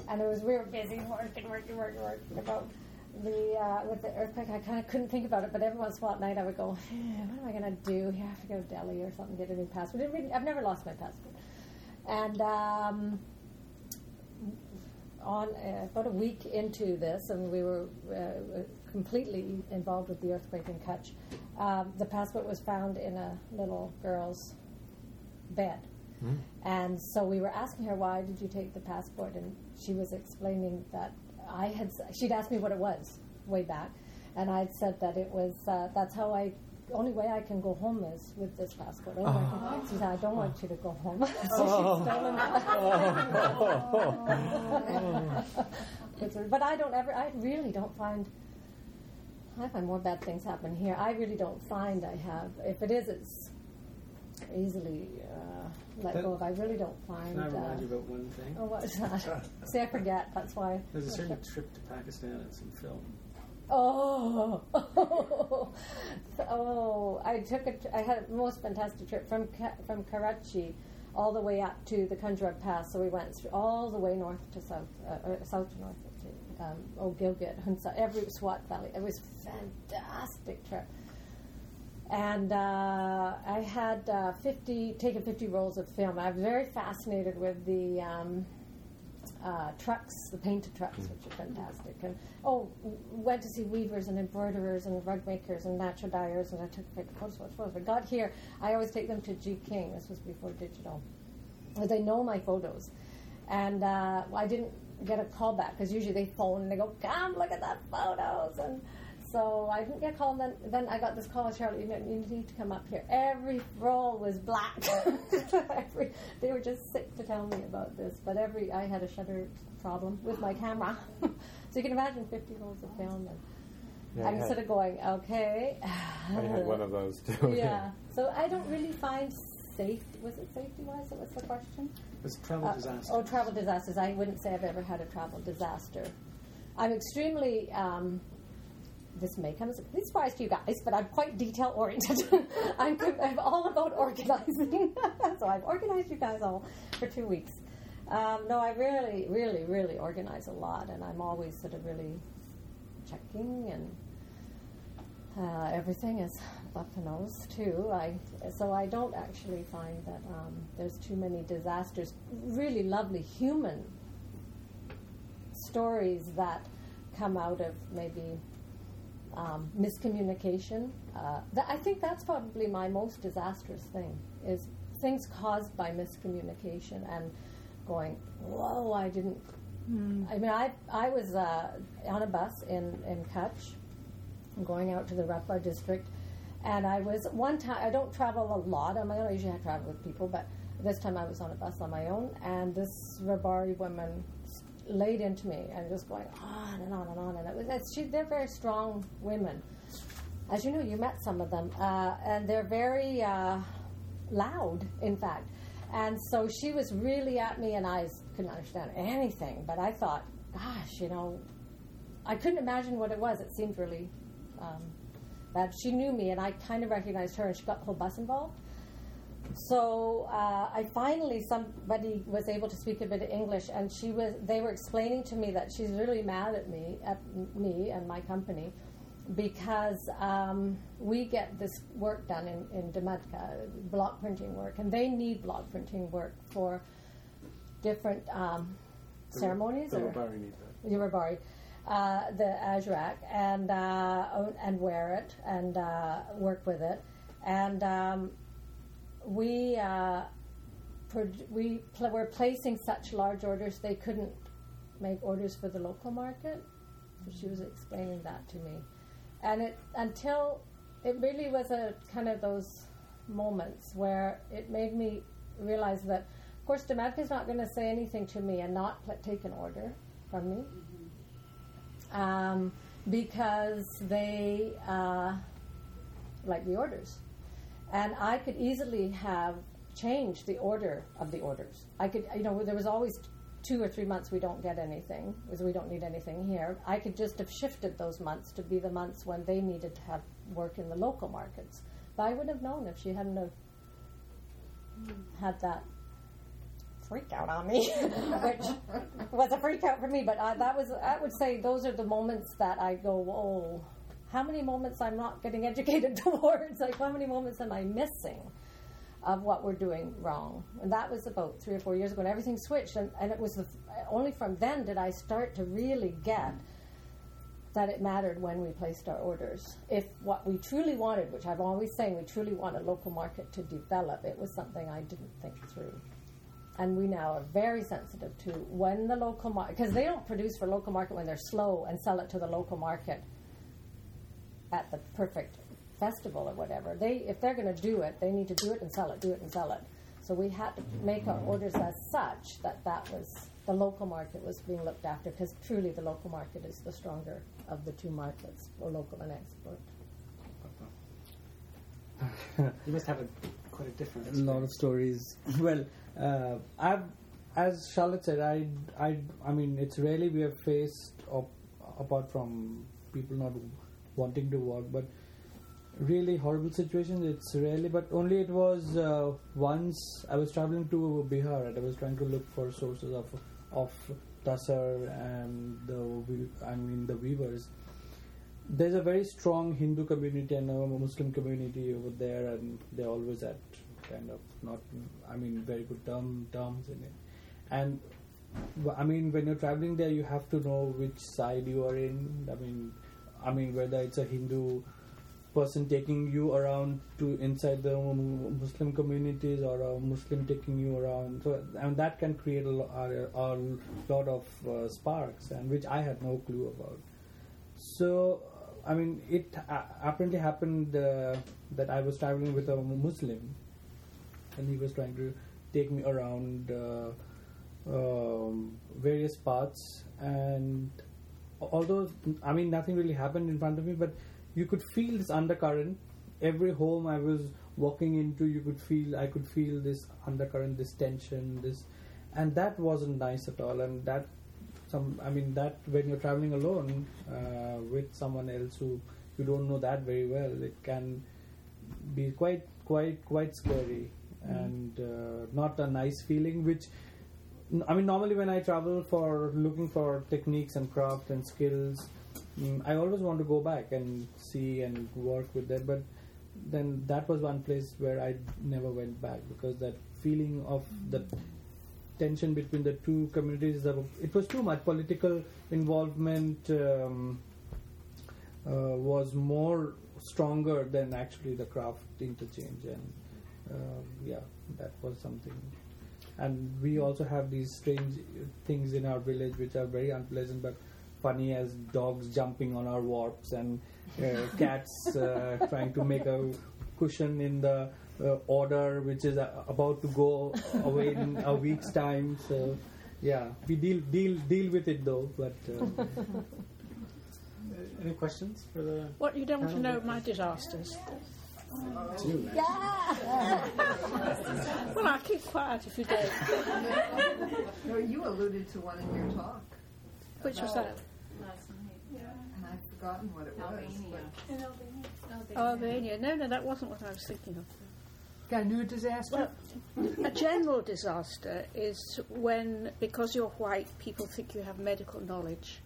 and it was we were busy working, working, working, working about the uh, with the earthquake. I kind of couldn't think about it, but every once in a while at night I would go, "Eh, "What am I going to do? Here, I have to go to Delhi or something, get a new passport." I've never lost my passport, and. Um, on uh, about a week into this, and we were uh, completely involved with the earthquake in Kutch. Um, the passport was found in a little girl's bed, and so we were asking her, "Why did you take the passport?" And she was explaining that I had. She'd asked me what it was way back, and I'd said that it was. Uh, that's how I. Only way I can go home is with this passport. Only way I She said, "I don't want you to go home." so [LAUGHS] she's stolen it. [LAUGHS] but I don't ever. I really don't find. I find more bad things happen here. I really don't find I have. If it is, it's easily uh, let That- go of. I really don't find. Can I uh, remind you about one thing? Oh, what is that? [LAUGHS] See, I forget. That's why. There's a certain trip to Pakistan and some film. Oh, [LAUGHS] oh! I took a. I had a most fantastic trip from from Karachi all the way up to the Khunjerab Pass. So we went all the way north to south, uh, or south to north to um, Gilgit, Hunza, every Swat Valley. It was fantastic trip. And uh, I had uh, 50, taken 50 rolls of film. I was very fascinated with the um, uh, trucks, the painted trucks, which are fantastic. And oh, went to see weavers and embroiderers and rug makers and natural dyers, and I took photos, photos, photos. I got here, I always take them to G King. This was before digital. But They know my photos, and uh, I didn't get a call back because usually they phone and they go, "Come look at that photos," and so I didn't get called. And then, then I got this call, Charlotte, you, know, you need to come up here. Every roll was black. [LAUGHS] every, they were just sick to tell me about this, but every I had a shutter problem with my camera, [LAUGHS] so you can imagine 50 rolls of film. And Yeah, I I'm had- sort of going, okay. I had one of those too. yeah. So I don't really find safety. Was it safety wise? What was the question? It's travel Uh, disaster. Oh, travel disasters. I wouldn't say I've ever had a travel disaster. I'm extremely. Um, this may come as a surprise to you guys, but I'm quite detail oriented. [LAUGHS] I'm, I'm all about organizing. [LAUGHS] so I've organized you guys all for two weeks. Um, no, I really, really, really organize a lot, and I'm always sort of really checking and uh, everything is up the nose too. I so I don't actually find that um, there's too many disasters. Really lovely human stories that come out of maybe um, miscommunication. Uh, th- I think that's probably my most disastrous thing is things caused by miscommunication and going, whoa, I didn't. I mean, I I was uh, on a bus in in Kutch, going out to the Rapar district, and I was one time. I don't travel a lot on my own. I usually I travel with people, but this time I was on a bus on my own, and this Rabari woman laid into me and just going on and on and on. And it was, she, they're very strong women. As you know, you met some of them, uh, and they're very uh, loud, in fact. And so she was really at me, and I couldn't understand anything. But I thought, gosh, you know, I couldn't imagine what it was. It seemed really um, bad. She knew me, and I kind of recognized her, and she got the whole bus involved. So uh, I finally somebody was able to speak a bit of English, and she was. They were explaining to me that she's really mad at me, at me and my company, because um, we get this work done in in Dhamadka, block printing work, and they need block printing work for different um, ceremonies. The Rabari need that. Yurabari, uh, the Ajrakh, and uh, and wear it and uh, work with it, and um, we uh, we pl- were placing such large orders they couldn't make orders for the local market. So she was explaining that to me, and it until it really was a kind of those moments where it made me realize that, of course, Dhamadka is not going to say anything to me and not pl- take an order from me um, because they uh, like the orders. And I could easily have changed the order of the orders. I could, you know, there was always two or three months we don't get anything because we don't need anything here. I could just have shifted those months to be the months when they needed to have work in the local markets. But I wouldn't have known if she hadn't have had that freak out on me, [LAUGHS] which was a freak out for me. But uh, that was, I would say, those are the moments that I go, whoa, how many moments I'm not getting [LAUGHS] educated towards? Like, how many moments am I missing of what we're doing wrong? And that was about three or four years ago, and everything switched. And, and it was the, only from then did I start to really get that it mattered when we placed our orders. If what we truly wanted, which I've always saying we truly want a local market to develop, it was something I didn't think through. And we now are very sensitive to when the local market, because they don't produce for local market when they're slow and sell it to the local market at the perfect festival or whatever. They, if they're going to do it, they need to do it and sell it, do it and sell it. So we had to make our orders as such that that was the local market was being looked after because truly the local market is the stronger of the two markets, or local and export. [LAUGHS] You must have a quite a different. a lot of stories. [LAUGHS] well, uh, I've, as Charlotte said, I, I, I mean, it's rarely we have faced, op- apart from people not wanting to work, but really horrible situations. It's rarely, but only it was uh, once I was traveling to Bihar and I was trying to look for sources of of tasar and the I mean the weavers. There's a very strong Hindu community and a Muslim community over there, and they're always at kind of not, I mean, very good term, terms in it. And I mean, when you're traveling there, you have to know which side you are in. I mean, I mean whether it's a Hindu person taking you around to inside the Muslim communities or a Muslim taking you around. So and that can create a, a, a lot of uh, sparks, and which I had no clue about. So I mean, it uh, apparently happened uh, that I was traveling with a Muslim, and he was trying to take me around uh, um, various parts and although I mean nothing really happened in front of me, but you could feel this undercurrent. Every home I was walking into, you could feel I could feel this undercurrent, this tension, this, and that wasn't nice at all. And that, some I mean that when you're traveling alone uh, with someone else who you don't know that very well, it can be quite quite quite scary and uh, not a nice feeling which I mean, normally when I travel for looking for techniques and craft and skills, mm, I always want to go back and see and work with that. But then that was one place where I never went back because that feeling of the tension between the two communities, it was too much. Political involvement um, uh, was more stronger than actually the craft interchange, and uh, yeah, that was something and we also have these strange things in our village which are very unpleasant but funny as dogs jumping on our warps and uh, [LAUGHS] cats uh, trying to make a cushion in the uh, order which is uh, about to go away in a week's time so Yeah, we deal deal deal with it though. But uh, [LAUGHS] Any questions for the? What you don't want to know my disasters. Two, Well, I'll keep quiet if you don't. No, you alluded to one in your talk, Which was that? Last night. and I've forgotten what it was. but- In Albania. Oh, Albania. No, no, that wasn't what I was thinking of. Got a new disaster? Well, a general disaster is when, because you're white, people think you have medical knowledge.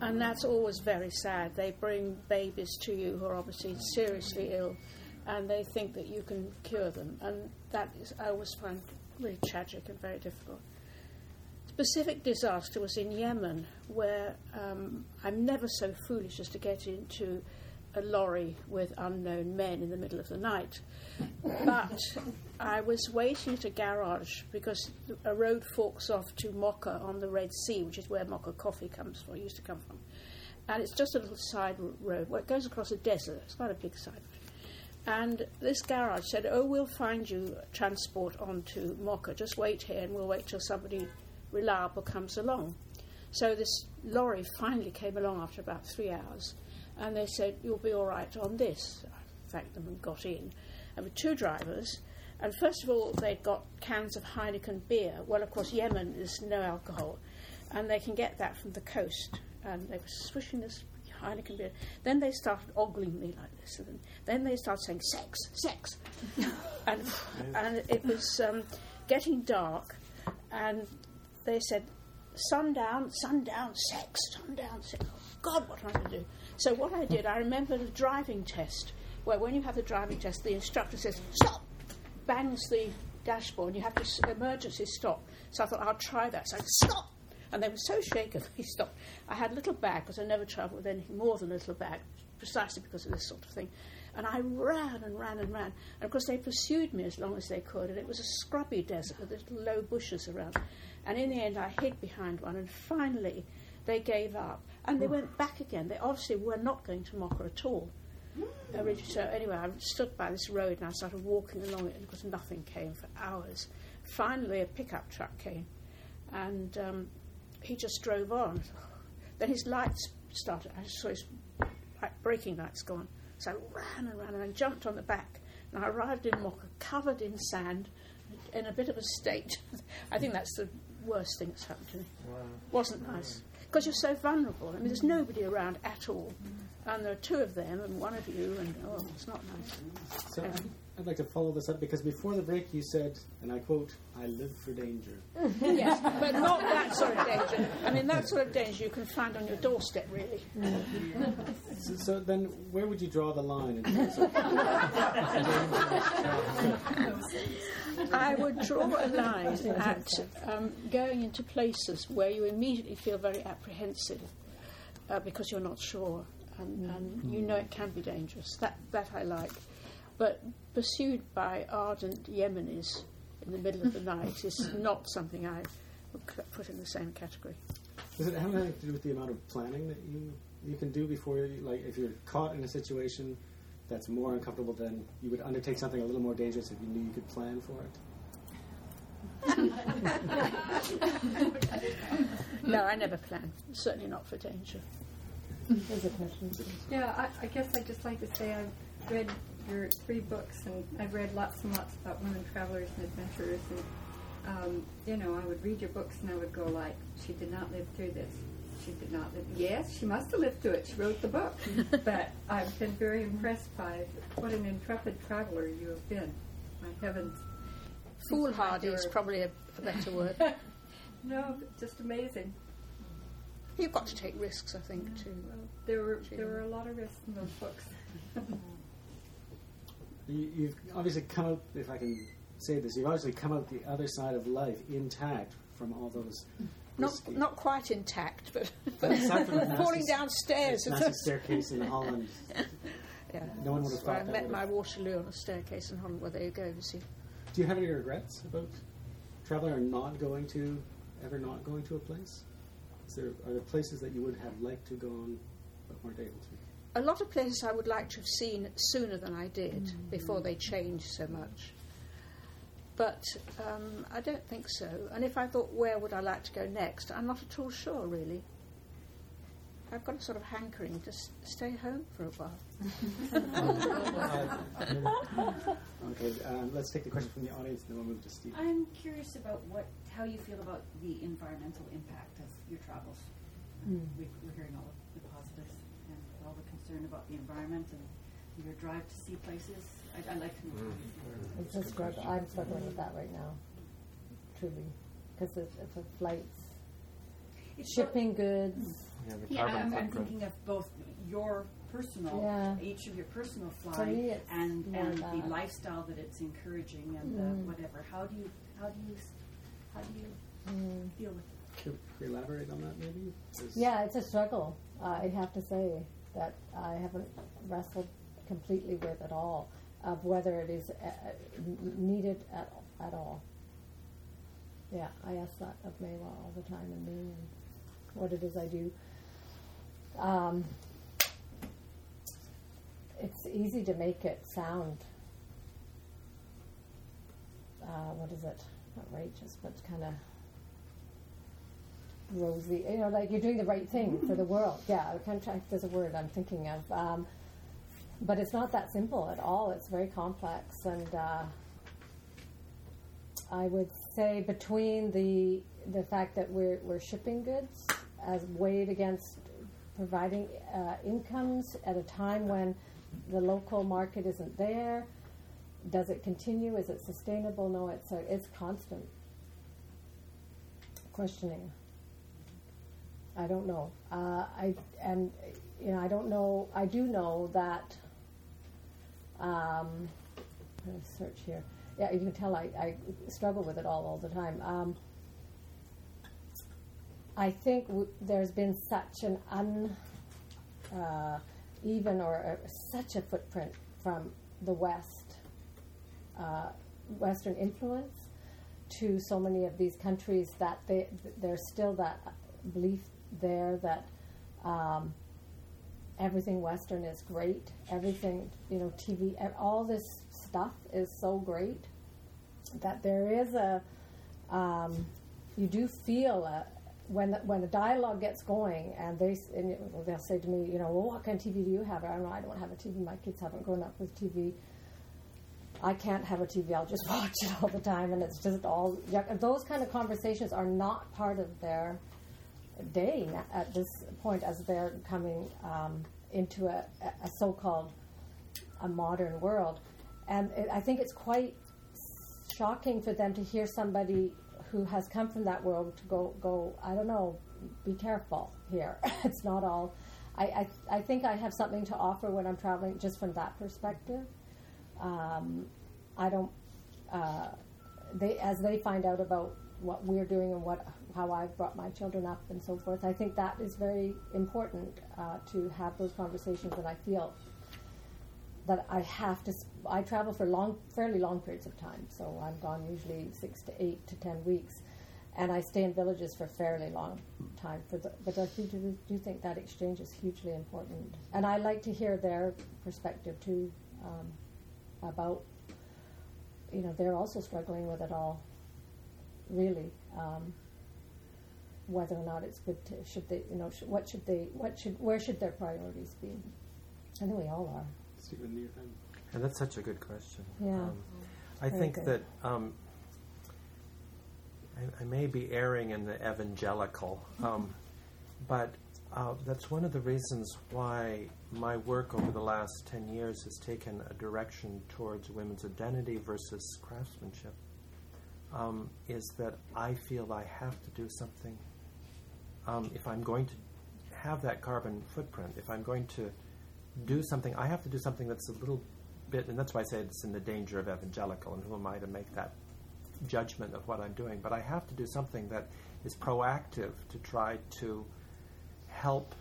And that's always very sad. They bring babies to you who are obviously seriously ill, and they think that you can cure them. And that is, I always find really tragic and very difficult. Specific disaster was in Yemen, where um, I'm never so foolish as to get into a lorry with unknown men in the middle of the night. But I was waiting at a garage because a road forks off to Mocha on the Red Sea, which is where Mocha coffee comes from, used to come from. And it's just a little side road. Well, it goes across a desert. It's quite a big side. And this garage said, "Oh, we'll find you transport onto Mocha. Just wait here, and we'll wait till somebody reliable comes along." So this lorry finally came along after about three hours, and they said, "You'll be all right on this." I thanked them and got in, and with two drivers. And first of all, they'd got cans of Heineken beer. Well, of course, Yemen is no alcohol, and they can get that from the coast. And they were swishing this Then they started ogling me like this, and then they started saying "sex, sex," [LAUGHS] and and it was um, getting dark, and they said, "Sundown, sundown, sex, sundown, sex." Oh, God, what am I going to do? So what I did, I remember the driving test, where when you have the driving test, the instructor says, "Stop," bangs the dashboard, and you have to s- emergency stop. So I thought I'll try that. So I said, stop. And they were so shaken, [LAUGHS] they stopped. I had a little bag because I never travelled with anything more than a little bag, precisely because of this sort of thing. And I ran and ran and ran. And of course, they pursued me as long as they could, and it was a scrubby desert with little low bushes around. And in the end, I hid behind one, and finally, they gave up. And they went back again. They obviously were not going to Mocha at all. Originally, so anyway, I stood by this road and I started walking along it, and of course, nothing came for hours. Finally, a pickup truck came, and um, he just drove on. Then his lights started. I saw his like, braking lights gone. So I ran and ran and I jumped on the back. And I arrived in Mocha covered in sand, in a bit of a state. [LAUGHS] I think that's the worst thing that's happened to me. Wow. Wasn't nice. Because you're so vulnerable. I mean, there's nobody around at all. And there are two of them and one of you, and oh, it's not nice. So I'd like to follow this up because before the break you said, and I quote, "I live for danger." [LAUGHS] yes, but not [LAUGHS] that sort of danger. I mean, that sort of danger you can find on your doorstep, really. So, so then, where would you draw the line in terms of? I would draw a line at um, going into places where you immediately feel very apprehensive uh, because you're not sure and, and you know it can be dangerous. That, that I like. But pursued by ardent Yemenis in the middle of the [LAUGHS] night is not something I would put in the same category. Does it have anything to do with the amount of planning that you you can do before you like if you're caught in a situation that's more uncomfortable then you would undertake something a little more dangerous if you knew you could plan for it? [LAUGHS] No, I never plan. Certainly not for danger. There's a question. Yeah, I, I guess I'd just like to say I've read your three books and I've read lots and lots about women travelers and adventurers and um, you know, I would read your books and I would go like, she did not live through this. She did not live. Yes, she must have lived through it. She wrote the book. [LAUGHS] but I've been very impressed by what an intrepid traveler you have been. My heavens. Foolhardy is probably a, a better word. [LAUGHS] No, just amazing. You've got to take risks, I think, too. Well, there were there were a lot of risks in those books. [LAUGHS] You, you've obviously come out, if I can say this, you've obviously come out the other side of life intact from all those. Not risky- not quite intact, but, But [LAUGHS] falling downstairs. nasty staircase in Holland. [LAUGHS] yeah. No one would have thought I met my Waterloo on a staircase in Holland. Where there you go, you see. Do you have any regrets about traveling or not going to, ever not going to a place? Is there, are there places that you would have liked to go on but weren't able to? A lot of places I would like to have seen sooner than I did before they changed so much. but um, I don't think so. And if I thought, where would I like to go next, I'm not at all sure, really. I've got a sort of hankering to s- stay home for a while. [LAUGHS] Okay, um, let's take the question from the audience, and then we'll move to Steve. I'm curious about what how you feel about the environmental impact of your travels. Mm. We, we're hearing all of the positives and all the concern about the environment and your drive to see places. I'd, I'd like to know. Mm. It's a struggle. I'm struggling with that right now, truly, because of, of the flights, It's shipping goods. Yeah, the Yeah, carbon I'm, I'm thinking of both your personal, Yeah. each of your personal For flying, and more and that. the lifestyle that it's encouraging, and Mm. the whatever. How do you how do you how do you Mm. deal with it? Could you elaborate on that, maybe? There's- Yeah, it's a struggle. Uh, I have to say that I haven't wrestled completely with at all of whether it is uh, needed at at all. Yeah, I ask that of Maiwa all the time and me and what it is I do. Um, it's easy to make it sound. Uh, what is it? Outrageous, but kind of rosy. You know, like you're doing the right thing for the world. Yeah, I can't a word I'm thinking of, um, but it's not that simple at all. It's very complex, and uh, I would say between the the fact that we're we're shipping goods as weighed against providing uh, incomes at a time when the local market isn't there. Does it continue? Is it sustainable? No, it's a, it's constant questioning. I don't know. Uh, I and you know I don't know. I do know that. Um, search here. Yeah, you can tell I, I struggle with it all all the time. Um, I think w- there's been such an un uh, or uh, such a footprint from the West, uh, Western influence to so many of these countries that they, there's still that belief there that um, everything Western is great. Everything, you know, TV, all this stuff is so great that there is a, um, you do feel a, when the, when the dialogue gets going, and they and they'll say to me, you know, well, what kind of TV do you have? I don't. I don't have a TV. My kids haven't grown up with TV. I can't have a TV. I'll just [LAUGHS] watch it all the time, and it's just all those kind of conversations are not part of their day at this point as they're coming um, into a, a so-called a modern world, and it, I think it's quite shocking for them to hear somebody who has come from that world to go go. I don't know. Be careful here. [LAUGHS] it's not all. I, I I think I have something to offer when I'm traveling, just from that perspective. Um, I don't. Uh, they as they find out about what we're doing and what how I've brought my children up and so forth. I think that is very important uh, to have those conversations, and I feel that I have to. Sp- I travel for long, fairly long periods of time, so I'm gone usually six to eight to ten weeks, and I stay in villages for fairly long time. For the, but I do, do, do think that exchange is hugely important, and I like to hear their perspective too um, about. You know, they're also struggling with it all. Really, um, whether or not it's good to should they, you know, sh- what should they, what should, where should their priorities be? I think we all are. Stephen, your time. And that's such a good question. Yeah. Um, I Very think good. that um, I, I may be erring in the evangelical, [LAUGHS] um, but uh, that's one of the reasons why my work over the last 10 years has taken a direction towards women's identity versus craftsmanship. Um, is that I feel I have to do something. Um, if I'm going to have that carbon footprint, if I'm going to do something, I have to do something that's a little bit, and that's why I say it's in the danger of evangelical, and who am I to make that judgment of what I'm doing? But I have to do something that is proactive to try to help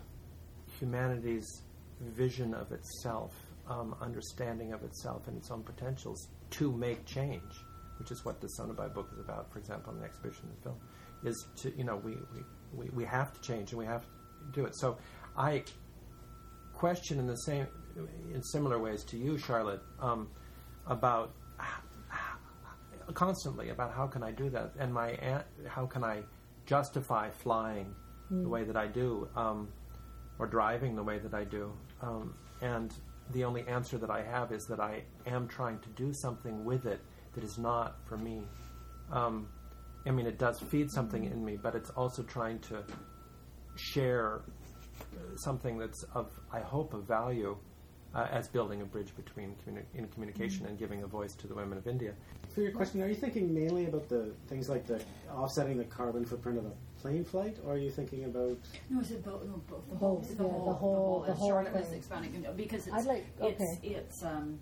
humanity's vision of itself, um, understanding of itself and its own potentials to make change, which is what the Sonabai book is about, for example, in the exhibition and film, is to, you know, we, we, we, we have to change and we have to do it. So I question in the same, in similar ways to you, Charlotte, um, about constantly about how can I do that, and my an- how can I justify flying the Mm. way that I do, um, or driving the way that I do, um, and the only answer that I have is that I am trying to do something with it that is not for me. Um, I mean, it does feed something in me, but it's also trying to share uh, something that's of, I hope, of value uh, as building a bridge between communi- in communication and giving a voice to the women of India. For your question, are you thinking mainly about the things like the offsetting the carbon footprint of a plane flight, or are you thinking about No, is it both? No, both. The Both, whole, yeah, the whole, the whole- the as whole Charlotte was thing. expounding, you know, because it's I'd like- it's okay. it's um,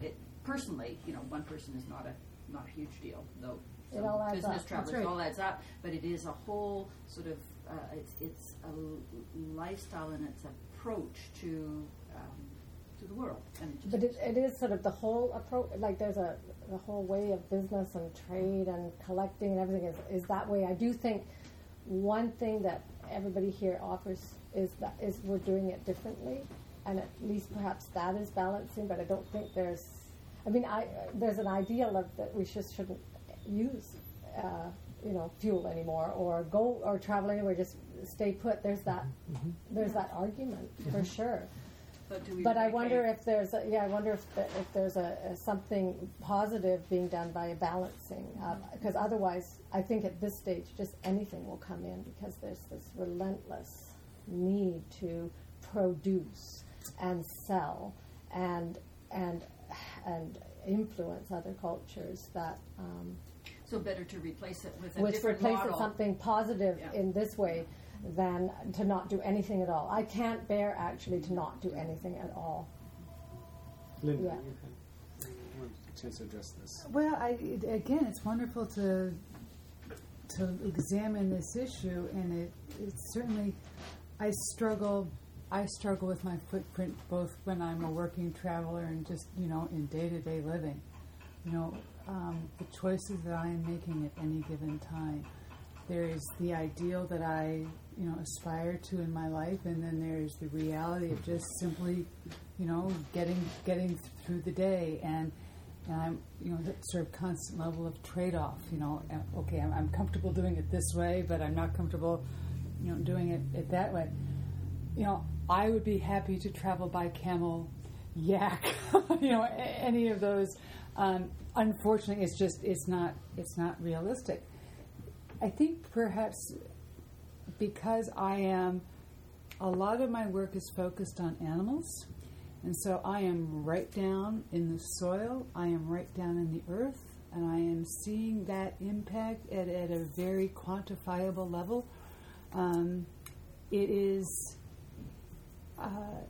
it personally, you know, one person is not a not a huge deal, though. It all adds business up. travelers, right. all adds up, but it is a whole sort of uh, it's it's a lifestyle and its approach to um, to the world, But it, it is sort of the whole approach. Like there's a the whole way of business and trade and collecting and everything is, is that way. I do think one thing that everybody here offers is that is we're doing it differently, and at least perhaps that is balancing. But I don't think there's. I mean, I there's an ideal of that we just shouldn't use. Uh, you know, fuel anymore, or go or travel anywhere. Just stay put. There's that. There's that argument for sure. But do we But I wonder if there's a, yeah, I wonder if the, if there's a, a something positive being done by a balancing because otherwise, I think at this stage, just anything will come in because there's this relentless need to produce and sell and and and influence other cultures that um, so better to replace it with a which different replaces model. something positive Yeah. in this way than to not do anything at all. I can't bear actually to not do anything at all. Linda? Yeah. You had one chance to address this. Well, I, it, again, it's wonderful to to examine this issue, and it, it certainly, I struggle. I struggle with my footprint both when I'm a working traveler and just you know in day to day living. You know, um, the choices that I am making at any given time. There is the ideal that I you know aspire to in my life, and then there's the reality of just simply, you know, getting getting through the day and and I'm, you know, sort of constant level of trade-off. You know, uh, okay, I'm, I'm comfortable doing it this way, but I'm not comfortable, you know, doing it, it that way. You know, I would be happy to travel by camel, yak, [LAUGHS] you know, any of those. Um, unfortunately, it's just it's not it's not realistic. I think perhaps because I am, a lot of my work is focused on animals. And so I am right down in the soil, I am right down in the earth, and I am seeing that impact at, at a very quantifiable level. Um, it is, uh,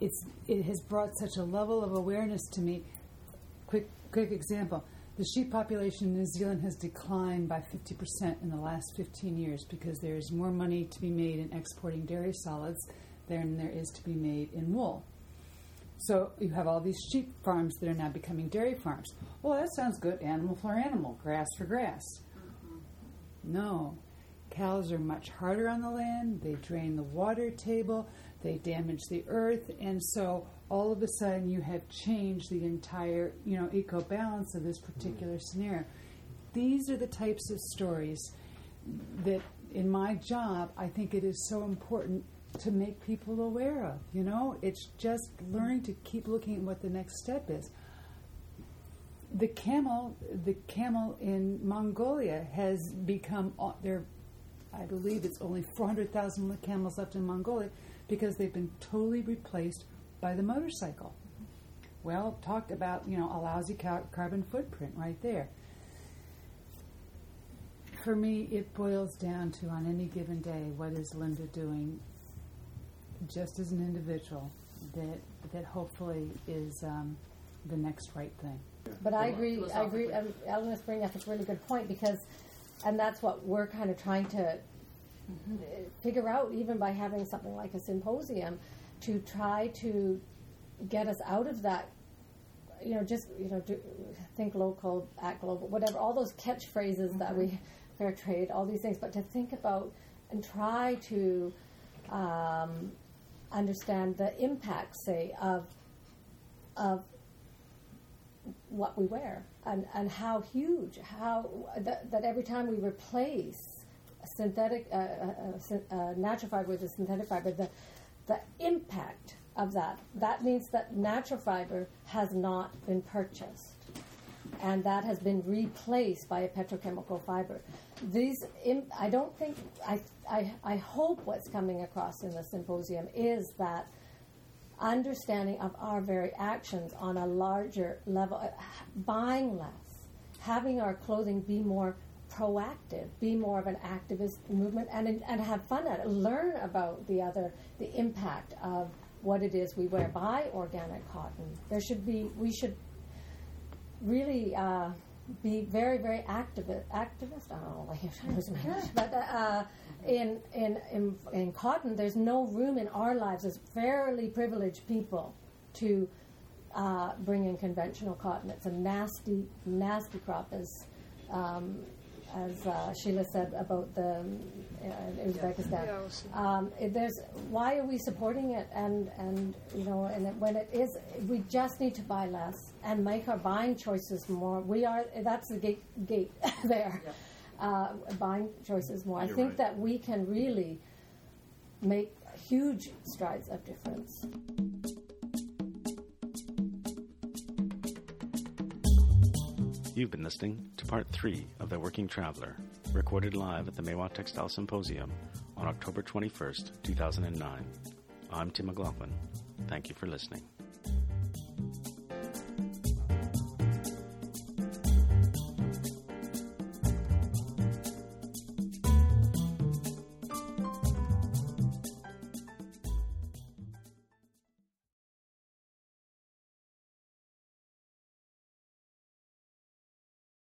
it's, it has brought such a level of awareness to me. Quick, quick example. The sheep population in New Zealand has declined by 50% in the last 15 years because there is more money to be made in exporting dairy solids than there is to be made in wool. So you have all these sheep farms that are now becoming dairy farms. Well, that sounds good. Animal for animal, grass for grass. Mm-hmm. No. Cows are much harder on the land. They drain the water table. They damage the earth. And so all of a sudden you have changed the entire, you know, eco balance of this particular scenario. These are the types of stories that in my job I think it is so important to make people aware of. You know, it's just learning to keep looking at what the next step is. The camel, the camel in Mongolia has become uh, there. I believe it's only 400,000 camels left in Mongolia because they've been totally replaced by the motorcycle. Well, talk about you know a lousy car- carbon footprint right there. For me, it boils down to on any given day, what is Linda doing, just as an individual, that that hopefully is um, the next right thing. But I agree. I agree. Um, Ellen is bringing up a really good point because, and that's what we're kind of trying to uh, figure out, even by having something like a symposium, to try to get us out of that. You know, just you know, do, think local, act global, whatever. All those catchphrases that we fair trade, all these things, but to think about and try to um, understand the impact, say, of of what we wear and, and how huge, how that, that every time we replace synthetic, uh, uh, uh, natural fiber with a synthetic fiber, the, the impact of that, that means that natural fiber has not been purchased and that has been replaced by a petrochemical fiber. These, im- I don't think, I, I, I hope what's coming across in the symposium is that understanding of our very actions on a larger level, buying less, having our clothing be more proactive, be more of an activist movement, and and have fun at it. Learn about the other, the impact of what it is we wear. Buy organic cotton. There should be, we should really uh, be very, very activist. Activist? I don't know why I'm my English, but uh, in, in in in cotton, there's no room in our lives as fairly privileged people to uh, bring in conventional cotton. It's a nasty, nasty crop, as um, as uh, Sheila said about the uh, Uzbekistan. Um, it, there's why are we supporting it? And and you know, and it, when it is, we just need to buy less and make our buying choices more. We are that's the gate gate [LAUGHS] there. Uh, buying choices more. I You're think right. that we can really make huge strides of difference. You've been listening to part three of The Working Traveler, recorded live at the Maiwa Textile Symposium on October 21st, 2009. I'm Tim McLaughlin. Thank you for listening.